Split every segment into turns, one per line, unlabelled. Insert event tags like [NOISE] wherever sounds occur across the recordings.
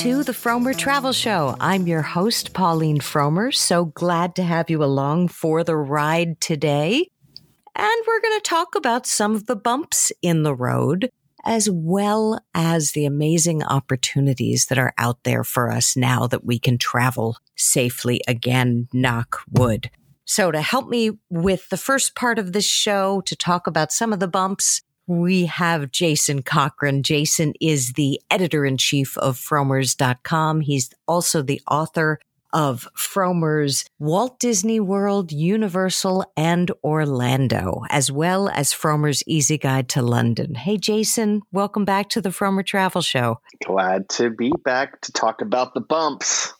to the Frommer Travel Show. I'm your host, Pauline Frommer. So glad to have you along for the ride today. And we're going to talk about some of the bumps in the road, as well as the amazing opportunities that are out there for us now that we can travel safely again, knock wood. So, to help me with the first part of this show, to talk about some of the bumps, we have Jason Cochran. Jason is the editor in chief of Frommers.com. He's also the author of Frommers, Walt Disney World, Universal, and Orlando, as well as Frommers Easy Guide to London. Hey, Jason, welcome back to the Frommer Travel Show.
Glad to be back to talk about the bumps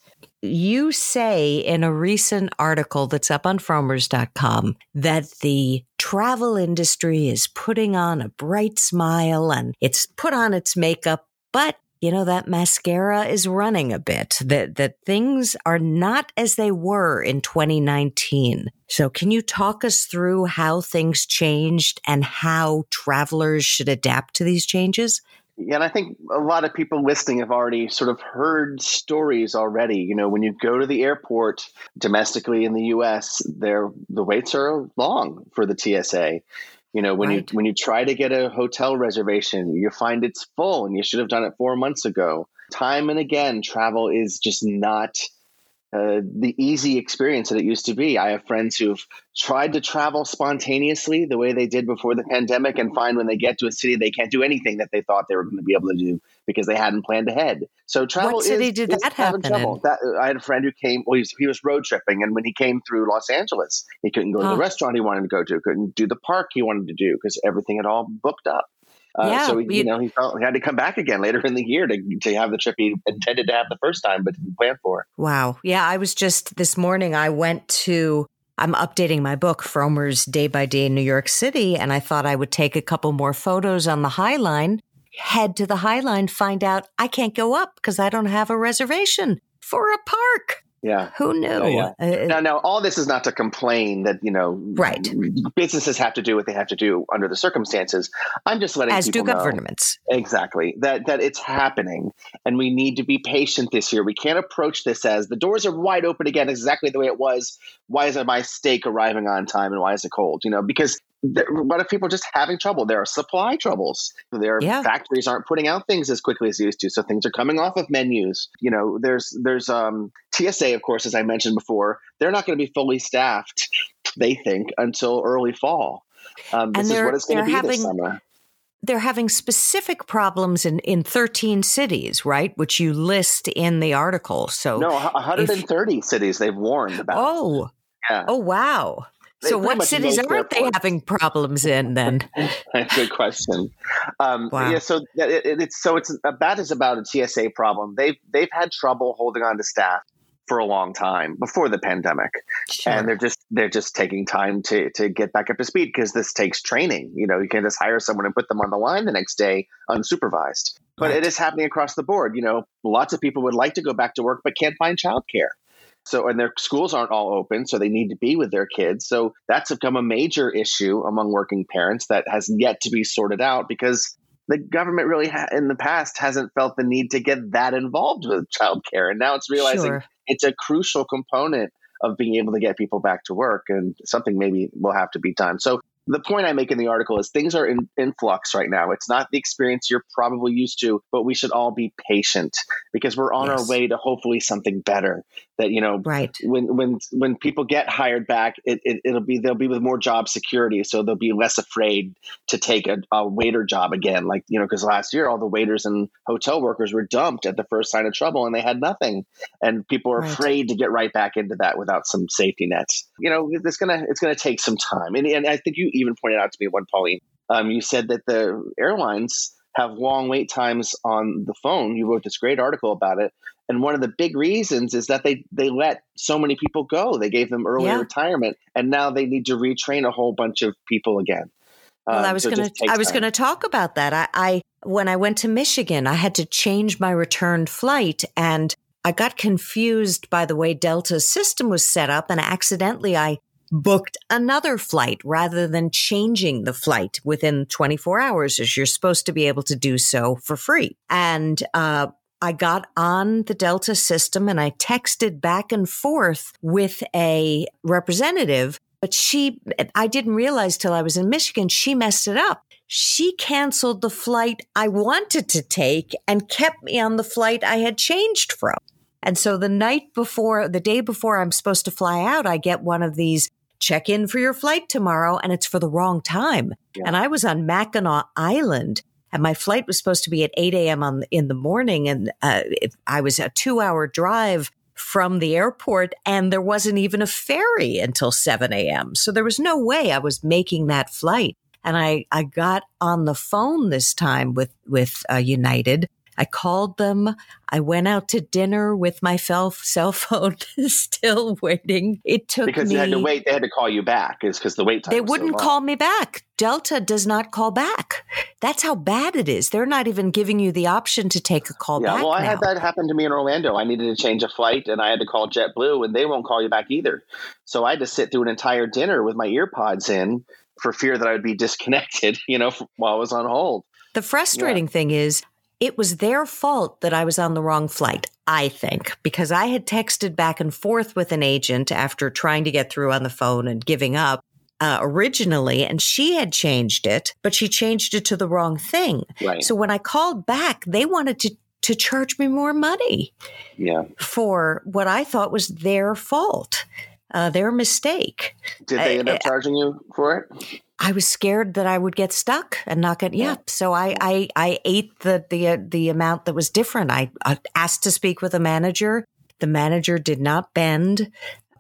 you say in a recent article that's up on frommers.com that the travel industry is putting on a bright smile and it's put on its makeup, but you know that mascara is running a bit that that things are not as they were in 2019 so can you talk us through how things changed and how travelers should adapt to these changes
and I think a lot of people listening have already sort of heard stories already. You know, when you go to the airport domestically in the U.S., there the waits are long for the TSA. You know, when right. you when you try to get a hotel reservation, you find it's full, and you should have done it four months ago. Time and again, travel is just not uh, the easy experience that it used to be. I have friends who've tried to travel spontaneously the way they did before the pandemic and find when they get to a city they can't do anything that they thought they were going to be able to do because they hadn't planned ahead. So travel
what city
is,
did
is
that happen
That, I had a friend who came. Well, he was, he was, road tripping, and when he came through Los Angeles, he couldn't go to the restaurant he wanted to go to, couldn't do the park he wanted to do because everything had all booked up. Uh, yeah, so he, you know he felt he had to come back again later in the year to to have the trip he intended to have the first time but didn't plan for.
Wow. Yeah, I was just this morning. I went to. I'm updating my book, Frommer's Day by Day in New York City, and I thought I would take a couple more photos on the High Line, head to the High Line, find out I can't go up because I don't have a reservation for a park.
Yeah.
Who knew? Oh,
yeah. Uh, now, now, all this is not to complain that you know,
right?
Businesses have to do what they have to do under the circumstances. I'm just letting
as
do
governments
exactly that that it's happening, and we need to be patient this year. We can't approach this as the doors are wide open again, exactly the way it was. Why is my steak arriving on time, and why is it cold? You know, because what if people are just having trouble? There are supply troubles. Their yeah. factories aren't putting out things as quickly as they used to, so things are coming off of menus. You know, there's there's um, TSA, of course, as I mentioned before. They're not going to be fully staffed, they think, until early fall. Um, this is what it's going to be having, this summer.
They're having specific problems in, in 13 cities, right? Which you list in the article. So
no, 130 if, cities they've warned about.
Oh, yeah. Oh wow. So, what cities aren't they having problems in then? [LAUGHS]
That's a good question. Um, wow. Yeah, so it, it's so it's that is about a TSA problem. They've they've had trouble holding on to staff for a long time before the pandemic, sure. and they're just they're just taking time to to get back up to speed because this takes training. You know, you can't just hire someone and put them on the line the next day unsupervised. But right. it is happening across the board. You know, lots of people would like to go back to work but can't find childcare. So, and their schools aren't all open, so they need to be with their kids. So that's become a major issue among working parents that has yet to be sorted out because the government really ha- in the past hasn't felt the need to get that involved with childcare. And now it's realizing sure. it's a crucial component of being able to get people back to work and something maybe will have to be done. So the point I make in the article is things are in, in flux right now. It's not the experience you're probably used to, but we should all be patient because we're on yes. our way to hopefully something better. That you know,
right
when when when people get hired back, it, it will be they'll be with more job security, so they'll be less afraid to take a, a waiter job again. Like you know, because last year all the waiters and hotel workers were dumped at the first sign of trouble, and they had nothing, and people are right. afraid to get right back into that without some safety nets. You know, it's gonna it's gonna take some time, and, and I think you even pointed out to me one, Pauline. Um, you said that the airlines have long wait times on the phone. You wrote this great article about it. And one of the big reasons is that they, they let so many people go. They gave them early yeah. retirement, and now they need to retrain a whole bunch of people again.
Well, um, I was so going to I was going to talk about that. I, I when I went to Michigan, I had to change my return flight, and I got confused by the way Delta's system was set up, and accidentally I booked another flight rather than changing the flight within 24 hours as you're supposed to be able to do so for free. And, uh, I got on the Delta system and I texted back and forth with a representative, but she, I didn't realize till I was in Michigan, she messed it up. She canceled the flight I wanted to take and kept me on the flight I had changed from. And so the night before, the day before I'm supposed to fly out, I get one of these check in for your flight tomorrow and it's for the wrong time. Yeah. And I was on Mackinac Island and my flight was supposed to be at 8 a.m. On, in the morning. And uh, it, I was a two hour drive from the airport and there wasn't even a ferry until 7 a.m. So there was no way I was making that flight. And I, I got on the phone this time with, with uh, United I called them. I went out to dinner with my cell phone [LAUGHS] still waiting. It took me
because
me,
you had to wait. They had to call you back. Is because the wait time.
They wouldn't
so
call me back. Delta does not call back. That's how bad it is. They're not even giving you the option to take a call
yeah,
back.
well, I
now.
had that happen to me in Orlando. I needed to change a flight, and I had to call JetBlue, and they won't call you back either. So I had to sit through an entire dinner with my earpods in for fear that I would be [LAUGHS] disconnected. You know, while I was on hold.
The frustrating yeah. thing is, it was their fault that I was on the wrong flight, I think, because I had texted back and forth with an agent after trying to get through on the phone and giving up. Uh, originally, and she had changed it, but she changed it to the wrong thing.
Right.
So when I called back, they wanted to to charge me more money.
Yeah.
For what I thought was their fault, uh, their mistake.
Did they end up charging you for it?
I was scared that I would get stuck and not get. Yeah, yeah. so I I I ate the the uh, the amount that was different. I, I asked to speak with a manager. The manager did not bend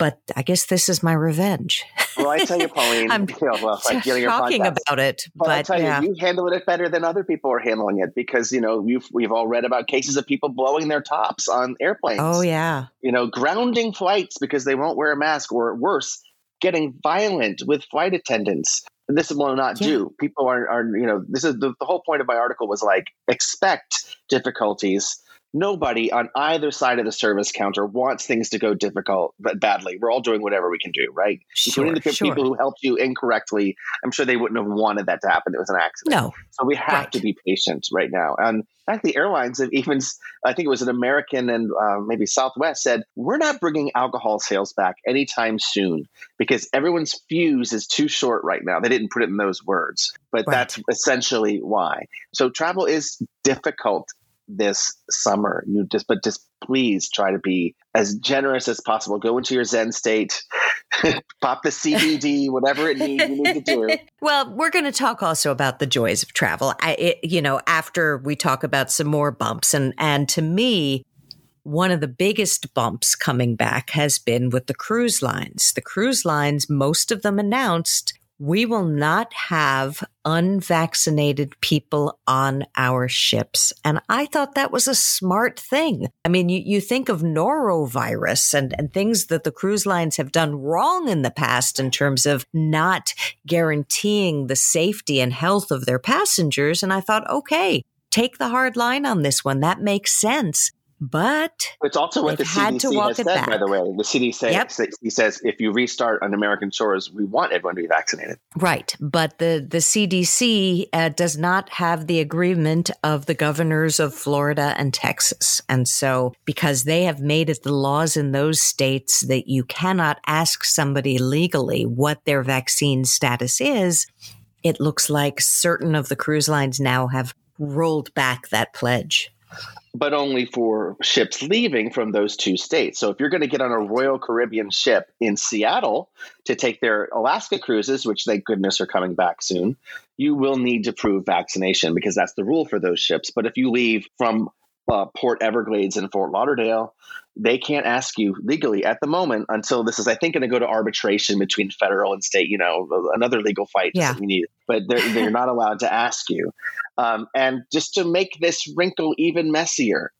but I guess this is my revenge.
Well, I tell you, [LAUGHS] Pauline,
I'm [LAUGHS]
you know, well, like
talking about it, but,
but I tell
yeah.
you, you handle it better than other people are handling it because you know we've we've all read about cases of people blowing their tops on airplanes.
Oh yeah,
you know, grounding flights because they won't wear a mask, or worse, getting violent with flight attendants this will not yeah. do. People are, are, you know, this is the, the whole point of my article was like expect difficulties nobody on either side of the service counter wants things to go difficult but badly. We're all doing whatever we can do, right?
Sure,
Including the
sure.
people who helped you incorrectly. I'm sure they wouldn't have wanted that to happen. It was an accident.
No.
So we have
right.
to be patient right now. And in fact, the airlines have even, I think it was an American and uh, maybe Southwest said, we're not bringing alcohol sales back anytime soon because everyone's fuse is too short right now. They didn't put it in those words, but right. that's essentially why. So travel is difficult this summer. You just, but just please try to be as generous as possible. Go into your Zen state, [LAUGHS] pop the CBD, whatever it needs you need to do. [LAUGHS]
Well, we're going to talk also about the joys of travel. I, it, you know, after we talk about some more bumps, and and to me, one of the biggest bumps coming back has been with the cruise lines. The cruise lines, most of them announced we will not have unvaccinated people on our ships. And I thought that was a smart thing. I mean, you, you think of norovirus and, and things that the cruise lines have done wrong in the past in terms of not guaranteeing the safety and health of their passengers. And I thought, okay, take the hard line on this one. That makes sense. But
it's also what the CDC has said, back. by the way. The CDC yep. says if you restart on American shores, we want everyone to be vaccinated.
Right, but the the CDC uh, does not have the agreement of the governors of Florida and Texas, and so because they have made it the laws in those states that you cannot ask somebody legally what their vaccine status is, it looks like certain of the cruise lines now have rolled back that pledge
but only for ships leaving from those two states. So if you're going to get on a Royal Caribbean ship in Seattle to take their Alaska cruises, which thank goodness are coming back soon, you will need to prove vaccination because that's the rule for those ships. But if you leave from uh, Port Everglades in Fort Lauderdale, they can't ask you legally at the moment until this is, I think, going to go to arbitration between federal and state. You know, another legal fight
yeah.
we need, but they're they're not allowed to ask you. Um, and just to make this wrinkle even messier,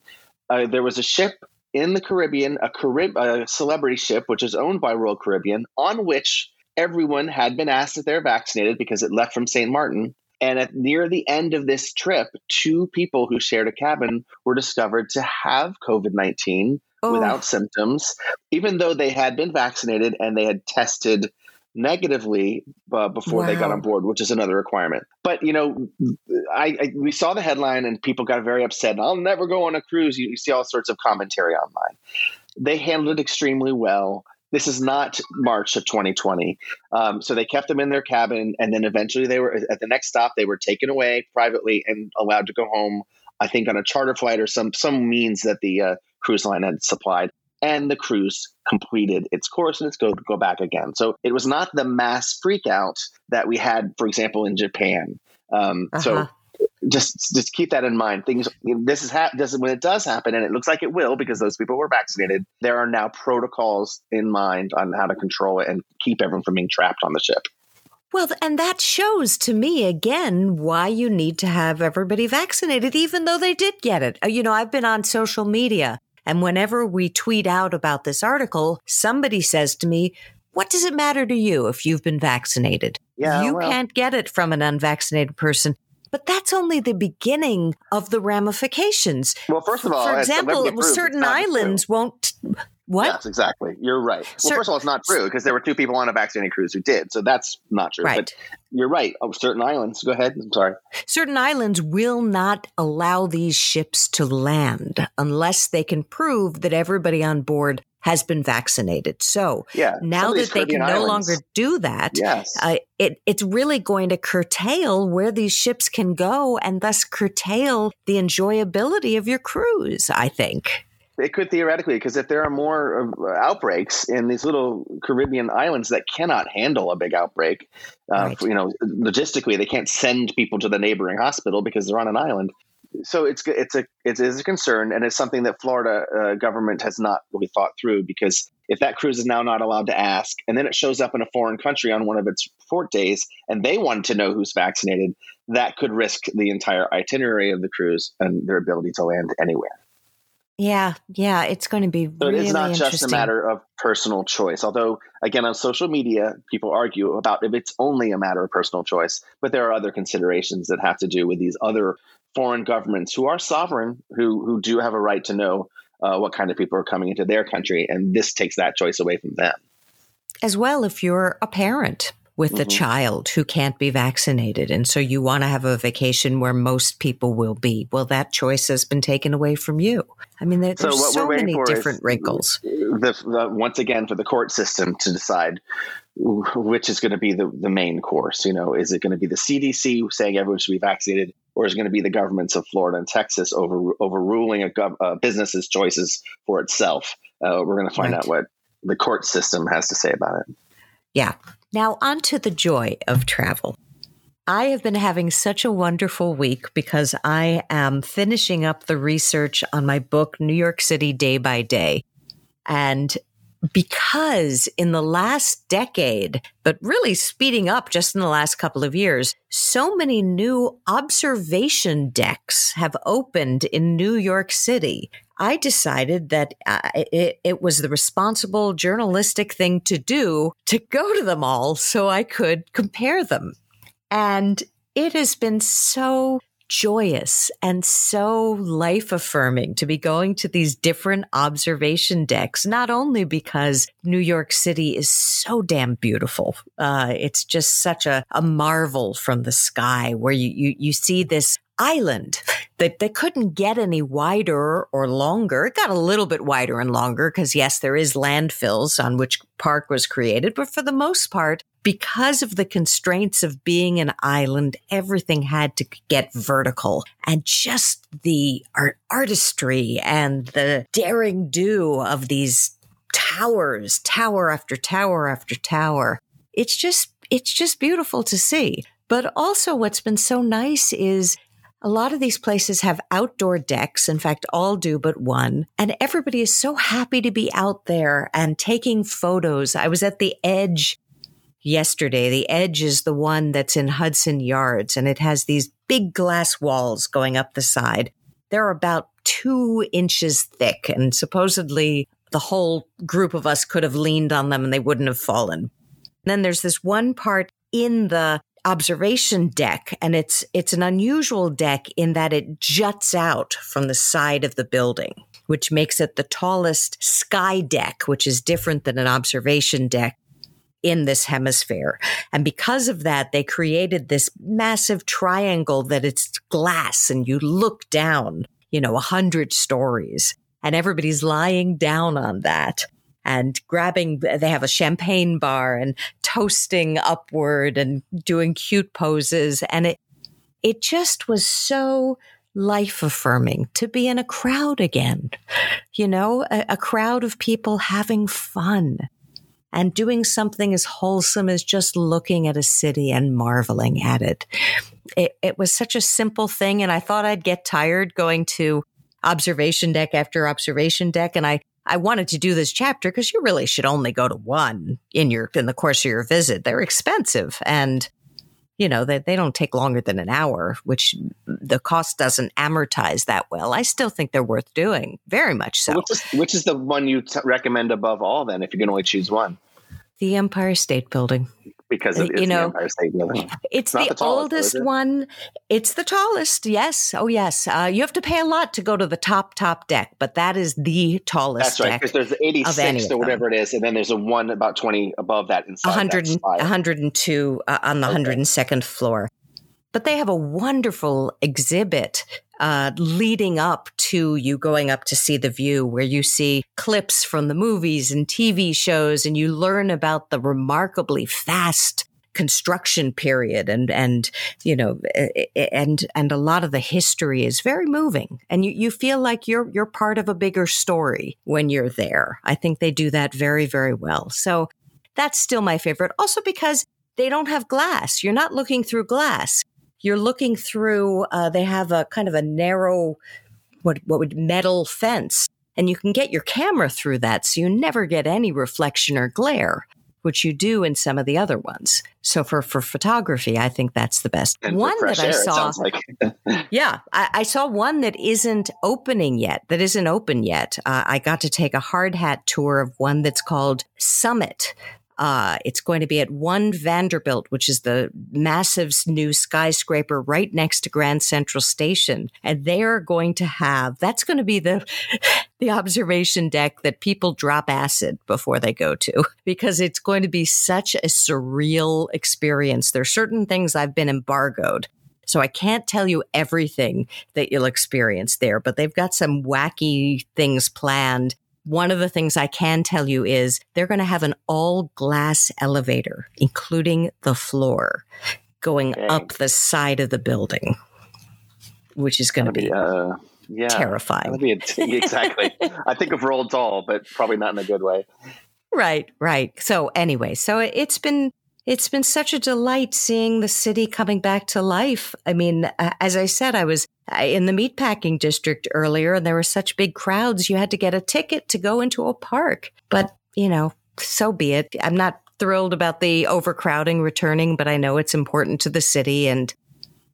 uh, there was a ship in the Caribbean, a, Carib- a celebrity ship which is owned by Royal Caribbean, on which everyone had been asked if they're vaccinated because it left from St. Martin. And at near the end of this trip, two people who shared a cabin were discovered to have COVID 19 oh. without symptoms, even though they had been vaccinated and they had tested negatively uh, before wow. they got on board, which is another requirement. But you know, I, I, we saw the headline and people got very upset. I'll never go on a cruise. You, you see all sorts of commentary online. They handled it extremely well. This is not March of 2020. Um, so they kept them in their cabin, and then eventually they were at the next stop. They were taken away privately and allowed to go home. I think on a charter flight or some some means that the uh, cruise line had supplied and the cruise completed its course and it's going to go back again. So it was not the mass freakout that we had, for example, in Japan. Um, uh-huh. So just just keep that in mind. Things this is ha- this is when it does happen, and it looks like it will because those people were vaccinated. There are now protocols in mind on how to control it and keep everyone from being trapped on the ship.
Well, and that shows to me again why you need to have everybody vaccinated, even though they did get it. Uh, you know, I've been on social media and whenever we tweet out about this article, somebody says to me, what does it matter to you if you've been vaccinated? Yeah, you well. can't get it from an unvaccinated person. But that's only the beginning of the ramifications.
Well, first of all,
for example, certain islands won't what?
Yes, exactly. You're right. Well, first of all, it's not true because there were two people on a vaccinated cruise who did. So that's not true. Right. But you're right. Oh, certain islands. Go ahead. I'm sorry.
Certain islands will not allow these ships to land unless they can prove that everybody on board has been vaccinated. So yeah, now that they can no longer do that,
yes.
Uh, it, it's really going to curtail where these ships can go and thus curtail the enjoyability of your cruise, I think.
It could theoretically, because if there are more uh, outbreaks in these little Caribbean islands that cannot handle a big outbreak, uh, right. you know, logistically they can't send people to the neighboring hospital because they're on an island. So it's it's a it is a concern, and it's something that Florida uh, government has not really thought through. Because if that cruise is now not allowed to ask, and then it shows up in a foreign country on one of its port days, and they want to know who's vaccinated, that could risk the entire itinerary of the cruise and their ability to land anywhere.
Yeah, yeah, it's going to be so really
It's not just a matter of personal choice. Although, again, on social media, people argue about if it's only a matter of personal choice, but there are other considerations that have to do with these other foreign governments who are sovereign, who who do have a right to know uh, what kind of people are coming into their country, and this takes that choice away from them.
As well, if you're a parent with mm-hmm. a child who can't be vaccinated. And so you want to have a vacation where most people will be. Well, that choice has been taken away from you. I mean, there, there's so, so many different wrinkles.
The, the, once again, for the court system to decide which is going to be the, the main course. You know, is it going to be the CDC saying everyone should be vaccinated, or is it going to be the governments of Florida and Texas over, overruling a, gov- a business's choices for itself? Uh, we're going to find right. out what the court system has to say about it.
Yeah, now, on to the joy of travel. I have been having such a wonderful week because I am finishing up the research on my book, New York City Day by Day. And because in the last decade, but really speeding up just in the last couple of years, so many new observation decks have opened in New York City. I decided that uh, it, it, was the responsible journalistic thing to do to go to them all so I could compare them. And it has been so joyous and so life affirming to be going to these different observation decks, not only because New York City is so damn beautiful. Uh, it's just such a, a marvel from the sky where you, you, you see this island that they couldn't get any wider or longer. It got a little bit wider and longer because yes, there is landfills on which park was created, but for the most part, because of the constraints of being an island, everything had to get vertical and just the art- artistry and the daring do of these towers, tower after tower after tower. It's just, it's just beautiful to see. But also what's been so nice is a lot of these places have outdoor decks. In fact, all do but one. And everybody is so happy to be out there and taking photos. I was at the edge yesterday. The edge is the one that's in Hudson Yards and it has these big glass walls going up the side. They're about two inches thick and supposedly the whole group of us could have leaned on them and they wouldn't have fallen. Then there's this one part in the observation deck and it's it's an unusual deck in that it juts out from the side of the building which makes it the tallest sky deck which is different than an observation deck in this hemisphere. And because of that, they created this massive triangle that it's glass and you look down, you know, a hundred stories and everybody's lying down on that and grabbing, they have a champagne bar and toasting upward and doing cute poses. And it, it just was so life affirming to be in a crowd again, you know, a, a, crowd of people having fun and doing something as wholesome as just looking at a city and marveling at it. It, it was such a simple thing. And I thought I'd get tired going to observation deck after observation deck. And I, I wanted to do this chapter because you really should only go to one in your, in the course of your visit. They're expensive and you know, they, they don't take longer than an hour, which the cost doesn't amortize that well. I still think they're worth doing, very much so.
Which is, which is the one you t- recommend above all, then, if you can only choose one?
The Empire State Building
because it is you know, the Empire State Building.
It's, it's the, the tallest, oldest it? one. It's the tallest. Yes. Oh, yes. Uh, you have to pay a lot to go to the top top deck, but that is the tallest.
That's right. Because there's 86 or whatever it is, and then there's a one about 20 above that inside 100, that
102 uh, on the okay. 102nd floor. But they have a wonderful exhibit uh, leading up to you going up to see the view, where you see clips from the movies and TV shows, and you learn about the remarkably fast construction period and and you know and and a lot of the history is very moving. And you you feel like you're you're part of a bigger story when you're there. I think they do that very very well. So that's still my favorite. Also because they don't have glass. You're not looking through glass you're looking through, uh, they have a kind of a narrow, what, what would metal fence and you can get your camera through that. So you never get any reflection or glare, which you do in some of the other ones. So for, for photography, I think that's the best.
And one that I saw, like. [LAUGHS]
yeah, I, I, saw one that isn't opening yet, that isn't open yet. Uh, I got to take a hard hat tour of one that's called Summit, uh, it's going to be at One Vanderbilt, which is the massive new skyscraper right next to Grand Central Station. And they are going to have, that's going to be the, [LAUGHS] the observation deck that people drop acid before they go to [LAUGHS] because it's going to be such a surreal experience. There are certain things I've been embargoed. So I can't tell you everything that you'll experience there, but they've got some wacky things planned one of the things I can tell you is they're going to have an all glass elevator, including the floor, going okay. up the side of the building, which is going to be, be uh, yeah, terrifying.
Be [LAUGHS] exactly. I think of Roald Dahl, but probably not in a good way.
Right, right. So anyway, so it's been it's been such a delight seeing the city coming back to life. I mean, as I said, I was in the meatpacking district earlier and there were such big crowds. You had to get a ticket to go into a park. But, you know, so be it. I'm not thrilled about the overcrowding returning, but I know it's important to the city. And,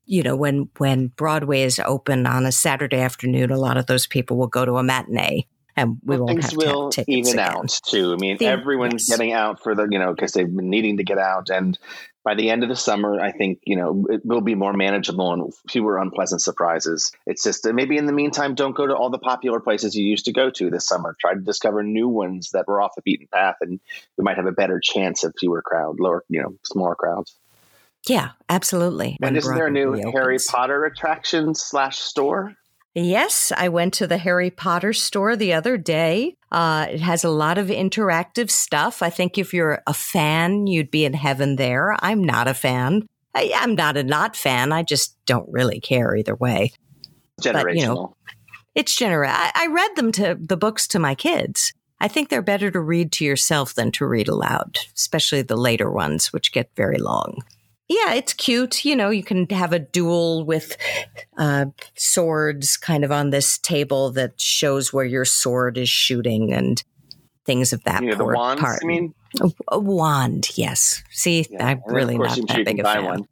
you know, when, when Broadway is open on a Saturday afternoon, a lot of those people will go to a matinee and we well, won't
things will even
again.
out too. I mean, the, everyone's yes. getting out for the you know because they've been needing to get out, and by the end of the summer, I think you know it will be more manageable and fewer unpleasant surprises. It's just maybe in the meantime, don't go to all the popular places you used to go to this summer. Try to discover new ones that were off the beaten path, and you might have a better chance of fewer crowd, lower you know smaller crowds.
Yeah, absolutely.
And isn't there a new Harry Potter attraction slash store?
Yes, I went to the Harry Potter store the other day. Uh, it has a lot of interactive stuff. I think if you're a fan, you'd be in heaven there. I'm not a fan. I, am not a not fan. I just don't really care either way.
Generational. But, you know,
it's general. I, I read them to the books to my kids. I think they're better to read to yourself than to read aloud, especially the later ones, which get very long. Yeah, it's cute. You know, you can have a duel with uh, swords kind of on this table that shows where your sword is shooting and things of that
know, the wands,
part.
I mean,
a, a wand, yes. See, yeah. I'm really not that big of a fan. One.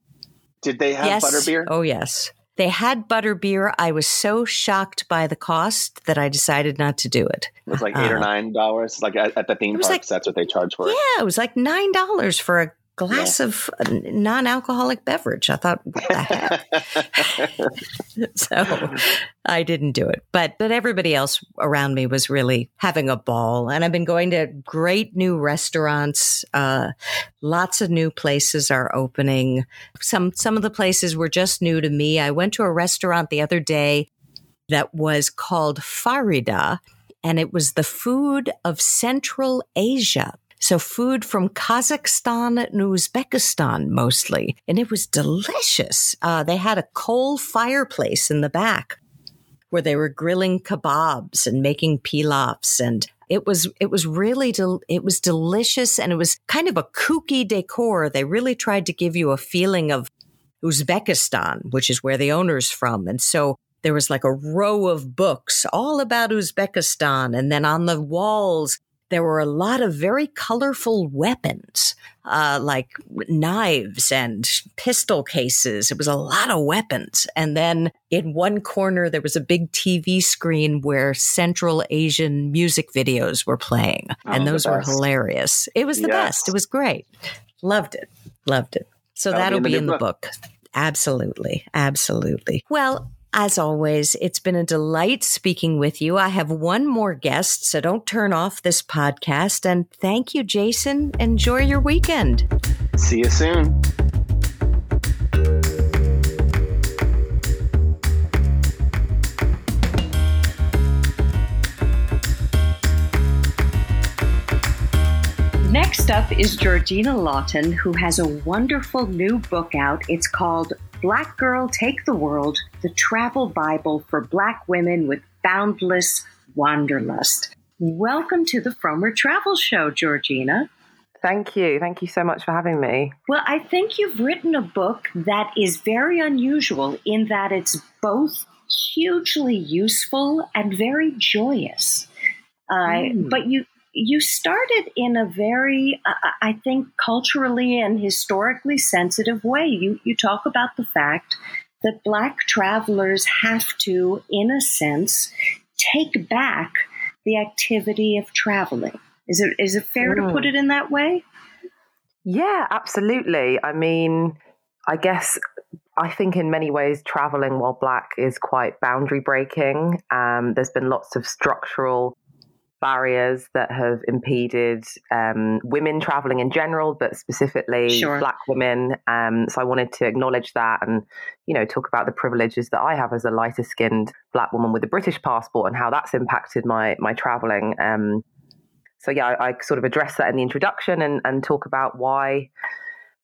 Did they have
yes.
butterbeer?
Oh, yes. They had butterbeer. I was so shocked by the cost that I decided not to do it.
It was like eight uh, or nine dollars, like at, at, the theme parks. Like, that's what they charge for
it. Yeah, it was like nine dollars for a glass yeah. of non-alcoholic beverage. I thought, what the heck? [LAUGHS] so I didn't do it, but but everybody else around me was really having a ball, and I've been going to great new restaurants. Uh, lots of new places are opening. Some some of the places were just new to me. I went to a restaurant the other day that was called Farida, and it was the food of Central Asia. So food from Kazakhstan and Uzbekistan mostly. And it was delicious. Uh, they had a coal fireplace in the back where they were grilling kebabs and making pilafs and it was it was really del- it was delicious and it was kind of a kooky decor. They really tried to give you a feeling of Uzbekistan, which is where the owner's from. And so there was like a row of books all about Uzbekistan. And then on the walls, there were a lot of very colorful weapons, uh, like knives and pistol cases. It was a lot of weapons. And then in one corner, there was a big TV screen where Central Asian music videos were playing. Oh, and those were hilarious. It was the yes. best. It was great. Loved it. Loved it. So that'll, that'll be in, be in the book. Absolutely. Absolutely. Well, as always, it's been a delight speaking with you. I have one more guest, so don't turn off this podcast. And thank you, Jason. Enjoy your weekend.
See you soon.
Next up is Georgina Lawton, who has a wonderful new book out. It's called Black Girl Take the World, the travel Bible for Black women with boundless wanderlust. Welcome to the Frommer Travel Show, Georgina.
Thank you. Thank you so much for having me.
Well, I think you've written a book that is very unusual in that it's both hugely useful and very joyous. Uh, mm. But you you started in a very, uh, I think, culturally and historically sensitive way. You, you talk about the fact that Black travelers have to, in a sense, take back the activity of traveling. Is it, is it fair mm. to put hmm. it in that way?
Yeah, absolutely. I mean, I guess I think in many ways traveling while black is quite boundary breaking. Um, there's been lots of structural barriers that have impeded um, women traveling in general, but specifically sure. Black women. Um, so I wanted to acknowledge that and, you know, talk about the privileges that I have as a lighter skinned Black woman with a British passport and how that's impacted my my traveling. Um, so yeah, I, I, sort of address that in the introduction and, and talk about why.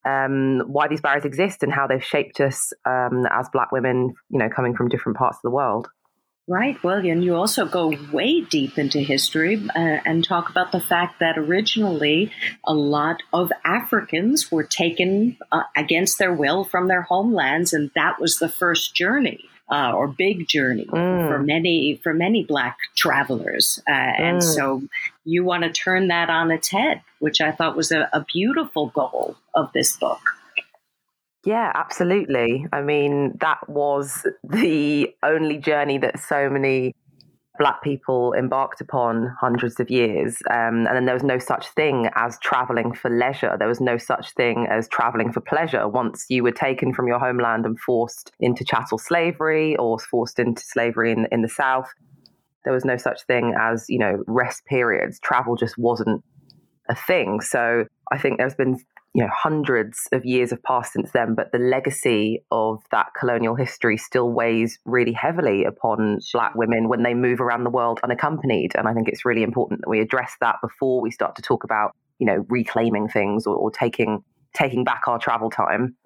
Um, why these barriers exist and how they've shaped us um, as Black women, you know, coming from different parts of the world.
Right. Well, and you also go way deep into history uh, and talk about the fact that originally a lot of Africans were taken uh, against their will from their homelands, and that was the first journey. Uh, or big journey mm. for many for many black travelers, uh, mm. and so you want to turn that on its head, which I thought was a, a beautiful goal of this book.
Yeah, absolutely. I mean, that was the only journey that so many black people embarked upon hundreds of years. Um, and then there was no such thing as traveling for leisure. There was no such thing as traveling for pleasure. Once you were taken from your homeland and forced into chattel slavery or forced into slavery in, in the South, there was no such thing as, you know, rest periods. Travel just wasn't a thing. So I think there's been you know hundreds of years have passed since then but the legacy of that colonial history still weighs really heavily upon black women when they move around the world unaccompanied and i think it's really important that we address that before we start to talk about you know reclaiming things or, or taking taking back our travel time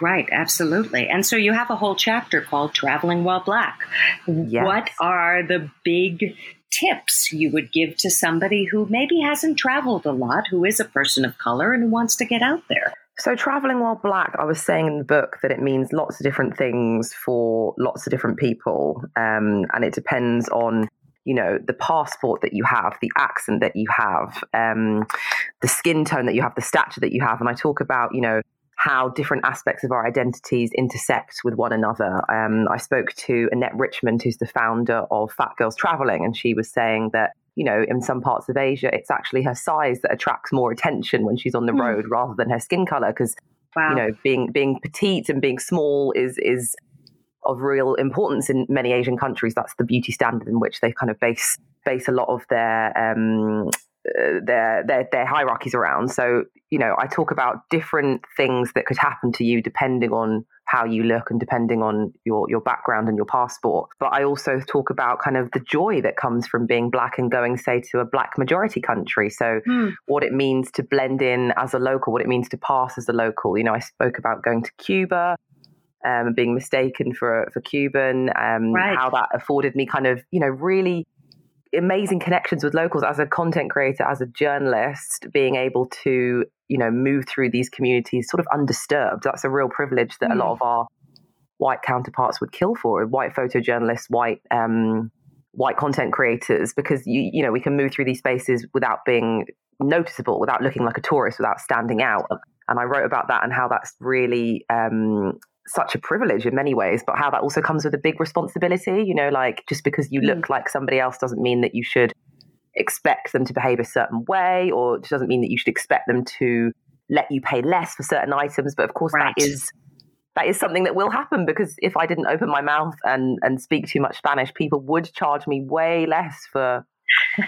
Right, absolutely. And so you have a whole chapter called Traveling While Black. Yes. What are the big tips you would give to somebody who maybe hasn't traveled a lot, who is a person of color and who wants to get out there?
So, traveling while black, I was saying in the book that it means lots of different things for lots of different people. Um, and it depends on you know the passport that you have the accent that you have um, the skin tone that you have the stature that you have and i talk about you know how different aspects of our identities intersect with one another. Um, I spoke to Annette Richmond, who's the founder of Fat Girls Traveling, and she was saying that you know, in some parts of Asia, it's actually her size that attracts more attention when she's on the mm. road rather than her skin color. Because wow. you know, being being petite and being small is is of real importance in many Asian countries. That's the beauty standard in which they kind of base base a lot of their um, uh, their, their their hierarchies around. So you know, I talk about different things that could happen to you depending on how you look and depending on your your background and your passport. But I also talk about kind of the joy that comes from being black and going, say, to a black majority country. So mm. what it means to blend in as a local, what it means to pass as a local. You know, I spoke about going to Cuba. Um, being mistaken for for Cuban, um, right. how that afforded me kind of you know really amazing connections with locals as a content creator, as a journalist, being able to, you know, move through these communities sort of undisturbed. That's a real privilege that mm. a lot mm. of our white counterparts would kill for, white photojournalists, white um, white content creators, because you you know we can move through these spaces without being noticeable, without looking like a tourist, without standing out. And I wrote about that and how that's really um, such a privilege in many ways, but how that also comes with a big responsibility. You know, like just because you mm. look like somebody else doesn't mean that you should expect them to behave a certain way, or it doesn't mean that you should expect them to let you pay less for certain items. But of course, right. that is that is something that will happen because if I didn't open my mouth and and speak too much Spanish, people would charge me way less for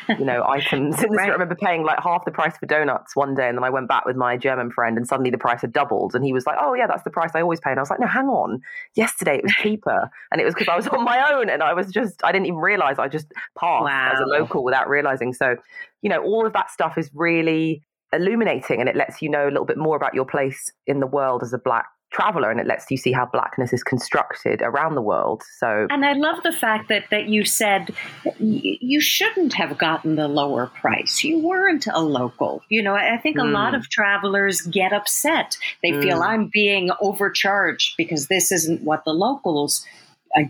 you know, items. [LAUGHS] right. I remember paying like half the price for donuts one day, and then I went back with my German friend, and suddenly the price had doubled. And he was like, "Oh yeah, that's the price I always pay." And I was like, "No, hang on. Yesterday it was [LAUGHS] cheaper, and it was because I was on my own, and I was just I didn't even realize I just passed wow. as a local without realizing." So, you know, all of that stuff is really illuminating, and it lets you know a little bit more about your place in the world as a black traveler and it lets you see how blackness is constructed around the world so
and i love the fact that that you said you shouldn't have gotten the lower price you weren't a local you know i think mm. a lot hmm. of travelers get upset they mm. feel i'm being overcharged because this isn't what the locals uh,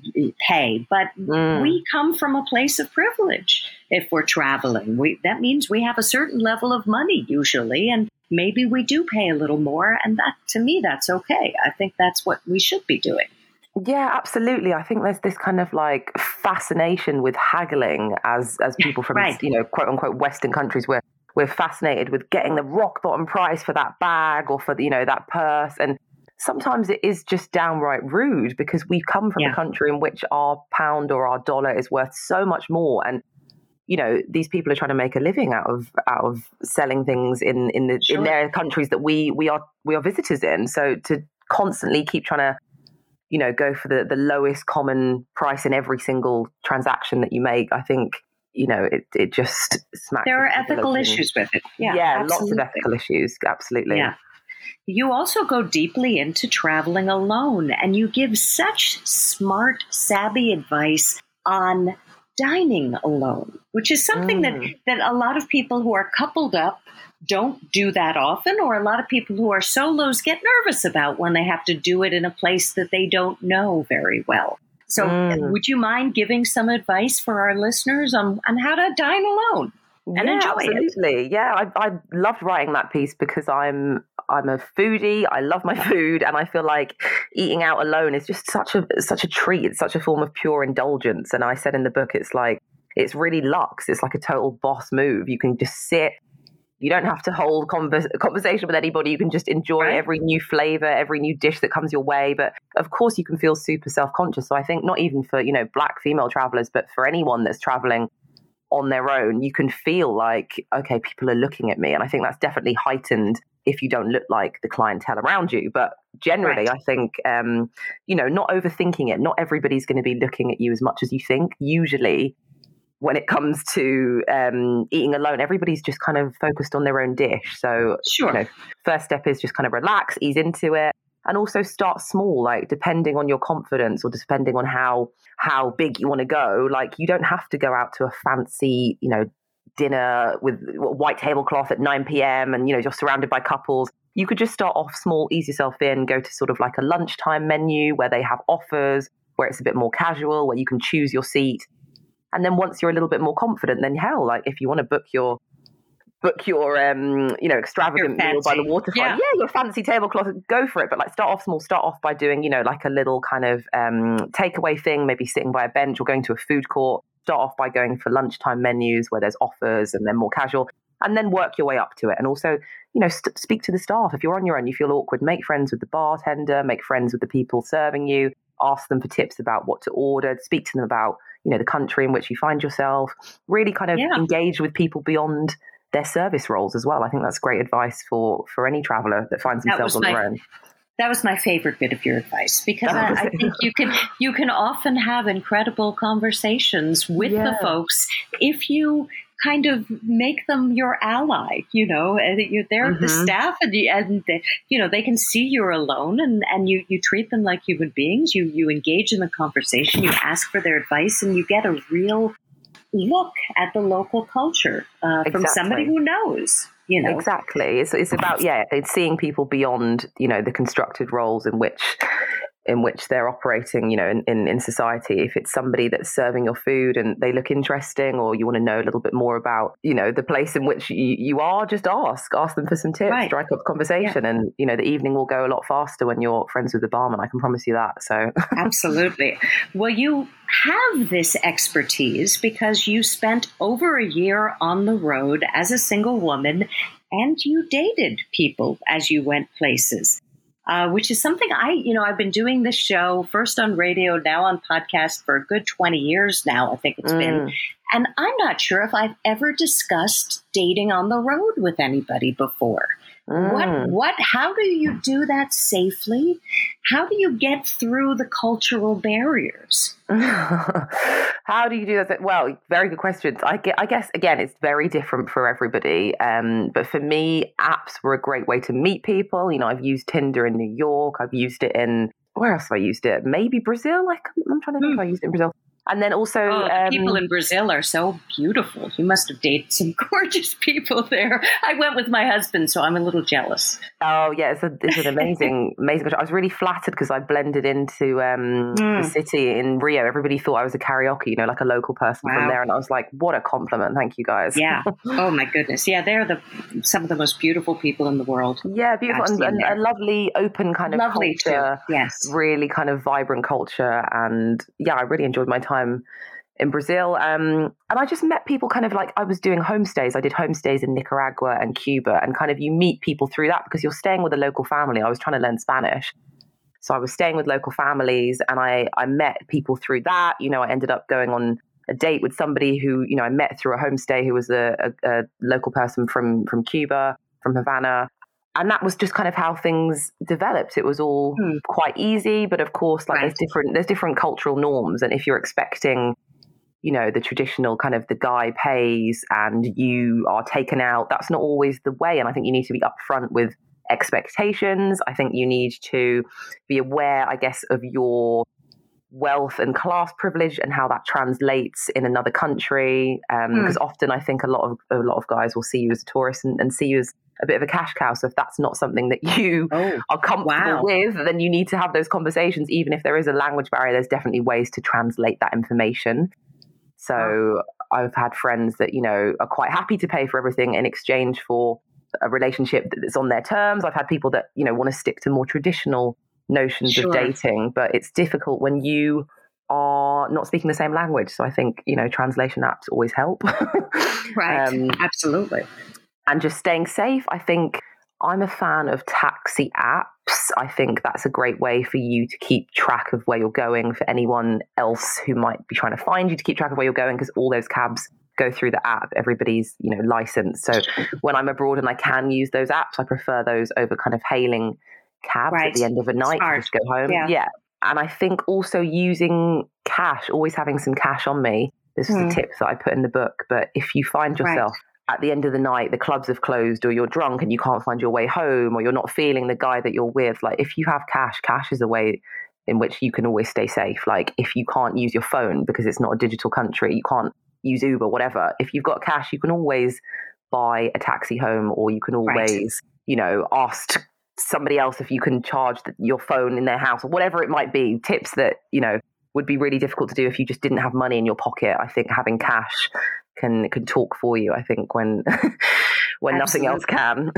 pay but mm. we come from a place of privilege if we're traveling we that means we have a certain level of money usually and maybe we do pay a little more. And that, to me, that's okay. I think that's what we should be doing.
Yeah, absolutely. I think there's this kind of like fascination with haggling as as people from right. you know quote unquote Western countries where we're fascinated with getting the rock bottom price for that bag or for you know that purse and sometimes it is just downright rude because we come from yeah. a country in which our pound or our dollar is worth so much more and you know these people are trying to make a living out of out of selling things in in the sure. in their countries that we we are we are visitors in. So to constantly keep trying to you know go for the the lowest common price in every single transaction that you make i think you know it it just smacks
there are ethical issues with it. Yeah,
yeah lots of ethical issues absolutely.
Yeah. You also go deeply into traveling alone and you give such smart savvy advice on dining alone, which is something mm. that, that a lot of people who are coupled up don't do that often, or a lot of people who are solos get nervous about when they have to do it in a place that they don't know very well. So, mm. would you mind giving some advice for our listeners on, on how to dine alone? And
yeah,
enjoy
absolutely.
it.
Yeah, I, I loved writing that piece because I'm I'm a foodie. I love my [LAUGHS] food, and I feel like eating out alone is just such a such a treat. It's such a form of pure indulgence. And I said in the book, it's like it's really luxe. It's like a total boss move. You can just sit. You don't have to hold converse, conversation with anybody. You can just enjoy right. every new flavor, every new dish that comes your way. But of course, you can feel super self conscious. So I think not even for you know black female travelers, but for anyone that's traveling on their own, you can feel like, okay, people are looking at me. And I think that's definitely heightened if you don't look like the clientele around you. But generally, right. I think, um, you know, not overthinking it. Not everybody's going to be looking at you as much as you think. Usually, when it comes to um, eating alone, everybody's just kind of focused on their own dish. So,
sure.
You know, first step is just kind of relax, ease into it and also start small like depending on your confidence or depending on how how big you want to go. Like you don't have to go out to a fancy you know dinner with white tablecloth at 9 p.m and you know you're surrounded by couples. You could just start off small ease yourself in go to sort of like a lunchtime menu where they have offers where it's a bit more casual where you can choose your seat. And then once you're a little bit more confident then hell like if you want to book your book your um you know extravagant meal by the waterfront. Yeah. yeah your fancy tablecloth go for it but like start off small start off by doing you know like a little kind of um takeaway thing maybe sitting by a bench or going to a food court. Start off by going for lunchtime menus where there's offers and then more casual and then work your way up to it. And also you know st- speak to the staff. If you're on your own you feel awkward make friends with the bartender make friends with the people serving you ask them for tips about what to order speak to them about you know the country in which you find yourself. Really kind of yeah. engage with people beyond their service roles as well i think that's great advice for for any traveler that finds themselves on my, their own
that was my favorite bit of your advice because I, I, think you can you can often have incredible conversations with yeah. the folks if you kind of make them your ally. You know, you're there mm-hmm. the staff, and, you, and the, you know they can see you're alone, and, and you you treat them like human beings. You you engage in the conversation. You ask for their advice, and you get a real look at the local culture uh, exactly. from somebody who knows. You know
exactly. It's it's about yeah, it's seeing people beyond you know the constructed roles in which in which they're operating, you know, in, in, in, society. If it's somebody that's serving your food and they look interesting, or you want to know a little bit more about, you know, the place in which you, you are, just ask, ask them for some tips, right. strike up a conversation, yeah. and you know, the evening will go a lot faster when you're friends with the barman. I can promise you that. So
absolutely. Well, you have this expertise because you spent over a year on the road as a single woman and you dated people as you went places uh, which is something I, you know, I've been doing this show first on radio, now on podcast for a good 20 years now, I think it's mm. been. And I'm not sure if I've ever discussed dating on the road with anybody before. Mm. What, what, how do you do that safely? How do you get through the cultural barriers? [LAUGHS]
how do you do that? Well, very good questions. I, I guess, again, it's very different for everybody. Um, but for me, apps were a great way to meet people. You know, I've used Tinder in New York, I've used it in, where else have I used it? Maybe Brazil. Like, I'm trying to think mm. if I used it in Brazil. And then also, oh,
um, people in Brazil are so beautiful. You must have dated some [LAUGHS] gorgeous people there. I went with my husband, so I'm a little jealous.
Oh yeah, it's, a, it's an amazing, [LAUGHS] amazing. I was really flattered because I blended into um, mm. the city in Rio. Everybody thought I was a carioca, you know, like a local person wow. from there, and I was like, "What a compliment! Thank you guys."
Yeah. [LAUGHS] oh my goodness. Yeah, they're the some of the most beautiful people in the world.
Yeah, beautiful and, and a lovely, open kind of lovely culture.
Too. Yes.
Really kind of vibrant culture, and yeah, I really enjoyed my time time in Brazil. Um, and I just met people kind of like I was doing homestays. I did homestays in Nicaragua and Cuba, and kind of you meet people through that because you're staying with a local family. I was trying to learn Spanish. So I was staying with local families and I, I met people through that. You know, I ended up going on a date with somebody who, you know, I met through a homestay who was a, a, a local person from, from Cuba, from Havana and that was just kind of how things developed it was all hmm. quite easy but of course like right. there's different there's different cultural norms and if you're expecting you know the traditional kind of the guy pays and you are taken out that's not always the way and i think you need to be upfront with expectations i think you need to be aware i guess of your wealth and class privilege and how that translates in another country because um, mm. often i think a lot of a lot of guys will see you as a tourist and, and see you as a bit of a cash cow. So if that's not something that you oh, are comfortable wow. with, then you need to have those conversations. Even if there is a language barrier, there's definitely ways to translate that information. So wow. I've had friends that, you know, are quite happy to pay for everything in exchange for a relationship that's on their terms. I've had people that, you know, want to stick to more traditional notions sure. of dating, but it's difficult when you are not speaking the same language. So I think, you know, translation apps always help. [LAUGHS]
right. Um, Absolutely
and just staying safe. I think I'm a fan of taxi apps. I think that's a great way for you to keep track of where you're going for anyone else who might be trying to find you to keep track of where you're going because all those cabs go through the app everybody's you know licensed so when i'm abroad and i can use those apps i prefer those over kind of hailing cabs right. at the end of a night to just go home yeah. yeah and i think also using cash always having some cash on me this is mm. a hmm. tip that i put in the book but if you find yourself right at the end of the night the clubs have closed or you're drunk and you can't find your way home or you're not feeling the guy that you're with like if you have cash cash is a way in which you can always stay safe. Like if you can't use your phone because it's not a digital country you can't use uber whatever if you've got cash you can always buy a taxi home or you can always right. you know ask somebody else if you can charge your phone in their house or whatever it might be. Tips that you know would be really difficult to do if you just didn't have money in your pocket. I think having cash can can talk for you. I think when [LAUGHS] when Absolutely. nothing else can.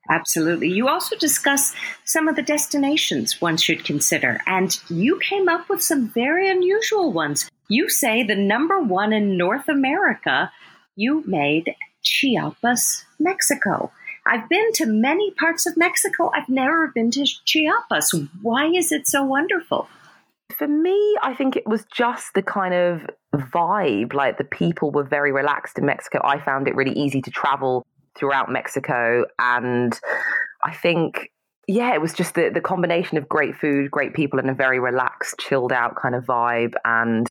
[LAUGHS]
Absolutely. You also discuss some of the destinations one should consider, and you came up with some very unusual ones. You say the number one in North America, you made Chiapas, Mexico. I've been to many parts of Mexico. I've never been to Chiapas. Why is it so wonderful?
For me, I think it was just the kind of vibe. Like the people were very relaxed in Mexico. I found it really easy to travel throughout Mexico. And I think, yeah, it was just the, the combination of great food, great people, and a very relaxed, chilled out kind of vibe. And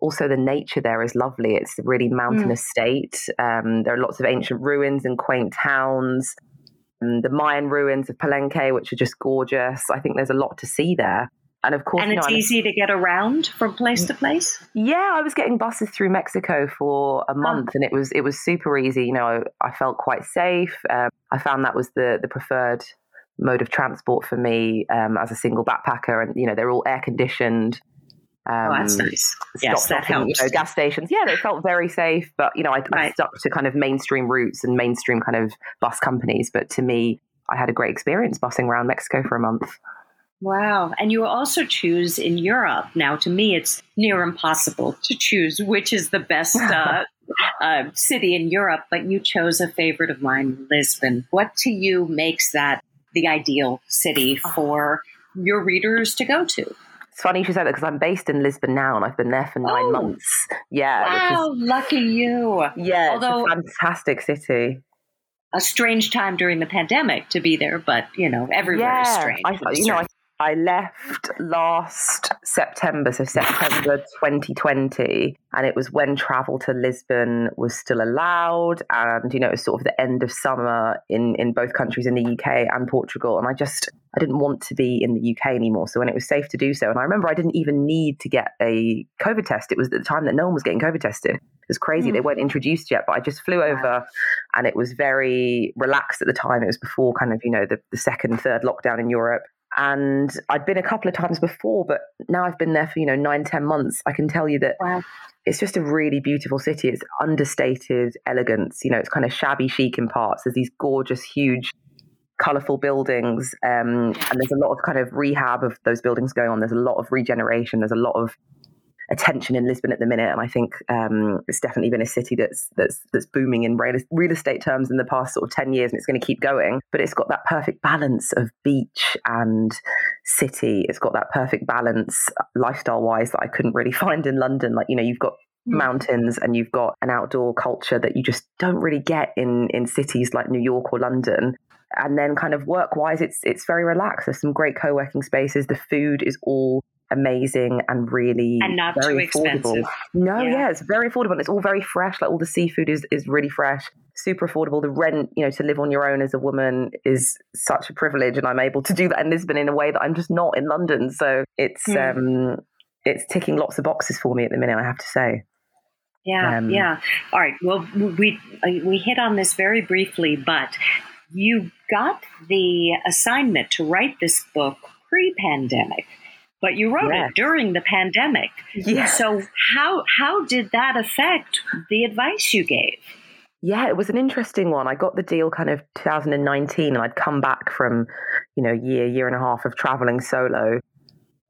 also the nature there is lovely. It's a really mountainous mm. state. Um, there are lots of ancient ruins and quaint towns. And the Mayan ruins of Palenque, which are just gorgeous. I think there's a lot to see there. And of course,
and it's
you
know, easy to get around from place to place.
Yeah, I was getting buses through Mexico for a month, oh. and it was it was super easy. You know, I felt quite safe. Um, I found that was the the preferred mode of transport for me um, as a single backpacker, and you know they're all air conditioned.
Um, oh, that's nice. Yes, that helps.
You know, gas stations, yeah, they felt very safe. But you know, I, right. I stuck to kind of mainstream routes and mainstream kind of bus companies. But to me, I had a great experience busing around Mexico for a month.
Wow. And you also choose in Europe. Now, to me, it's near impossible to choose which is the best [LAUGHS] uh, uh, city in Europe, but you chose a favorite of mine, Lisbon. What to you makes that the ideal city oh. for your readers to go to?
It's funny you should say that because I'm based in Lisbon now and I've been there for nine oh. months. Yeah.
Wow, is, lucky you.
Yeah, Although, it's a fantastic city
a strange time during the pandemic to be there, but you know, everywhere yeah, is strange.
I, you know, I I left last September, so September 2020, and it was when travel to Lisbon was still allowed, and you know, it was sort of the end of summer in in both countries, in the UK and Portugal, and I just I didn't want to be in the UK anymore. So when it was safe to do so, and I remember I didn't even need to get a COVID test. It was at the time that no one was getting COVID tested. It was crazy. Mm. They weren't introduced yet, but I just flew over, and it was very relaxed at the time. It was before kind of you know the, the second, third lockdown in Europe, and I'd been a couple of times before, but now I've been there for, you know, nine, ten months. I can tell you that wow. it's just a really beautiful city. It's understated elegance. You know, it's kind of shabby chic in parts. There's these gorgeous, huge, colorful buildings. Um, and there's a lot of kind of rehab of those buildings going on. There's a lot of regeneration. There's a lot of attention in Lisbon at the minute, and I think um, it's definitely been a city that's that's that's booming in real, real estate terms in the past sort of ten years, and it's going to keep going. But it's got that perfect balance of beach and city. It's got that perfect balance lifestyle wise that I couldn't really [LAUGHS] find in London. Like you know, you've got hmm. mountains and you've got an outdoor culture that you just don't really get in in cities like New York or London and then kind of work wise it's it's very relaxed there's some great co-working spaces the food is all amazing and really
and not
very
too
affordable.
Expensive.
No, yeah. yeah. it's very affordable. It's all very fresh. Like all the seafood is is really fresh, super affordable. The rent, you know, to live on your own as a woman is such a privilege, and I'm able to do that in Lisbon in a way that I'm just not in London. So it's mm. um it's ticking lots of boxes for me at the minute. I have to say.
Yeah, um, yeah. All right. Well, we we hit on this very briefly, but you got the assignment to write this book pre-pandemic but you wrote yes. it during the pandemic.
Yes.
So how how did that affect the advice you gave?
Yeah, it was an interesting one. I got the deal kind of 2019 and I'd come back from, you know, year, year and a half of traveling solo,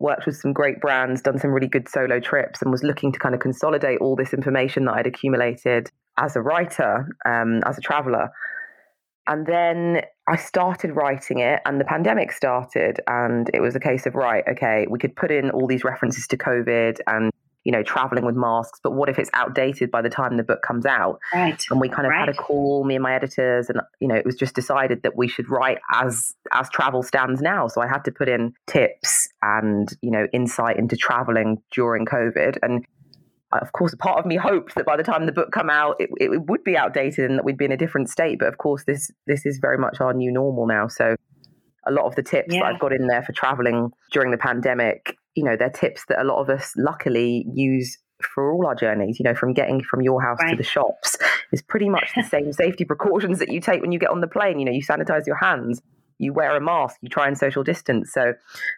worked with some great brands, done some really good solo trips and was looking to kind of consolidate all this information that I'd accumulated as a writer, um, as a traveler. And then I started writing it, and the pandemic started, and it was a case of right, okay, we could put in all these references to COVID and you know traveling with masks, but what if it's outdated by the time the book comes out?
Right.
And we kind of
right.
had a call, me and my editors, and you know it was just decided that we should write as as travel stands now. So I had to put in tips and you know insight into traveling during COVID, and of course, a part of me hoped that by the time the book come out, it, it would be outdated and that we'd be in a different state. But of course, this this is very much our new normal now. So a lot of the tips yeah. that I've got in there for traveling during the pandemic, you know, they're tips that a lot of us luckily use for all our journeys, you know, from getting from your house right. to the shops is pretty much the [LAUGHS] same safety precautions that you take when you get on the plane. You know, you sanitize your hands, you wear a mask, you try and social distance. So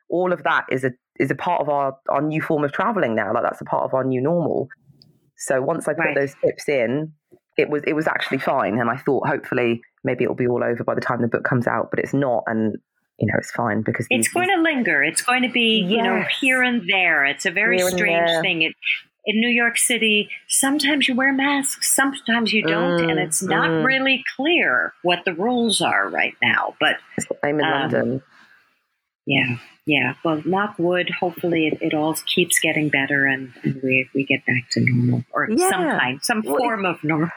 all of that is a is a part of our, our new form of traveling now. Like that's a part of our new normal. So once I put right. those tips in, it was it was actually fine. And I thought hopefully maybe it'll be all over by the time the book comes out, but it's not. And you know, it's fine because
it's going to linger. It's going to be, yes. you know, here and there. It's a very here strange thing. It, in New York City, sometimes you wear masks, sometimes you don't, mm, and it's not mm. really clear what the rules are right now. But
I'm in um, London.
Yeah, yeah. Well, knock wood. Hopefully, it, it all keeps getting better, and, and, we we get back to normal or yeah. some kind, some well, form of normal.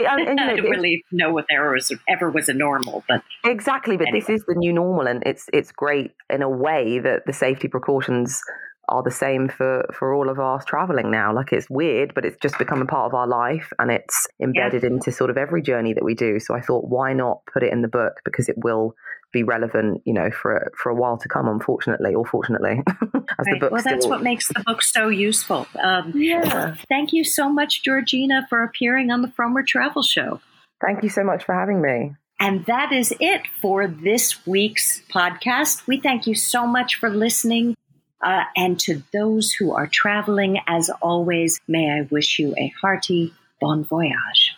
I, I don't really know what there was ever was a normal, but
exactly. But anyway. this is the new normal, and it's it's great in a way that the safety precautions are the same for for all of us traveling now like it's weird but it's just become a part of our life and it's embedded yeah. into sort of every journey that we do so i thought why not put it in the book because it will be relevant you know for for a while to come unfortunately or fortunately [LAUGHS]
as right. the book well that's what makes the book so useful um, yeah thank you so much georgina for appearing on the Frommer travel show
thank you so much for having me
and that is it for this week's podcast. We thank you so much for listening. Uh, and to those who are traveling, as always, may I wish you a hearty bon voyage.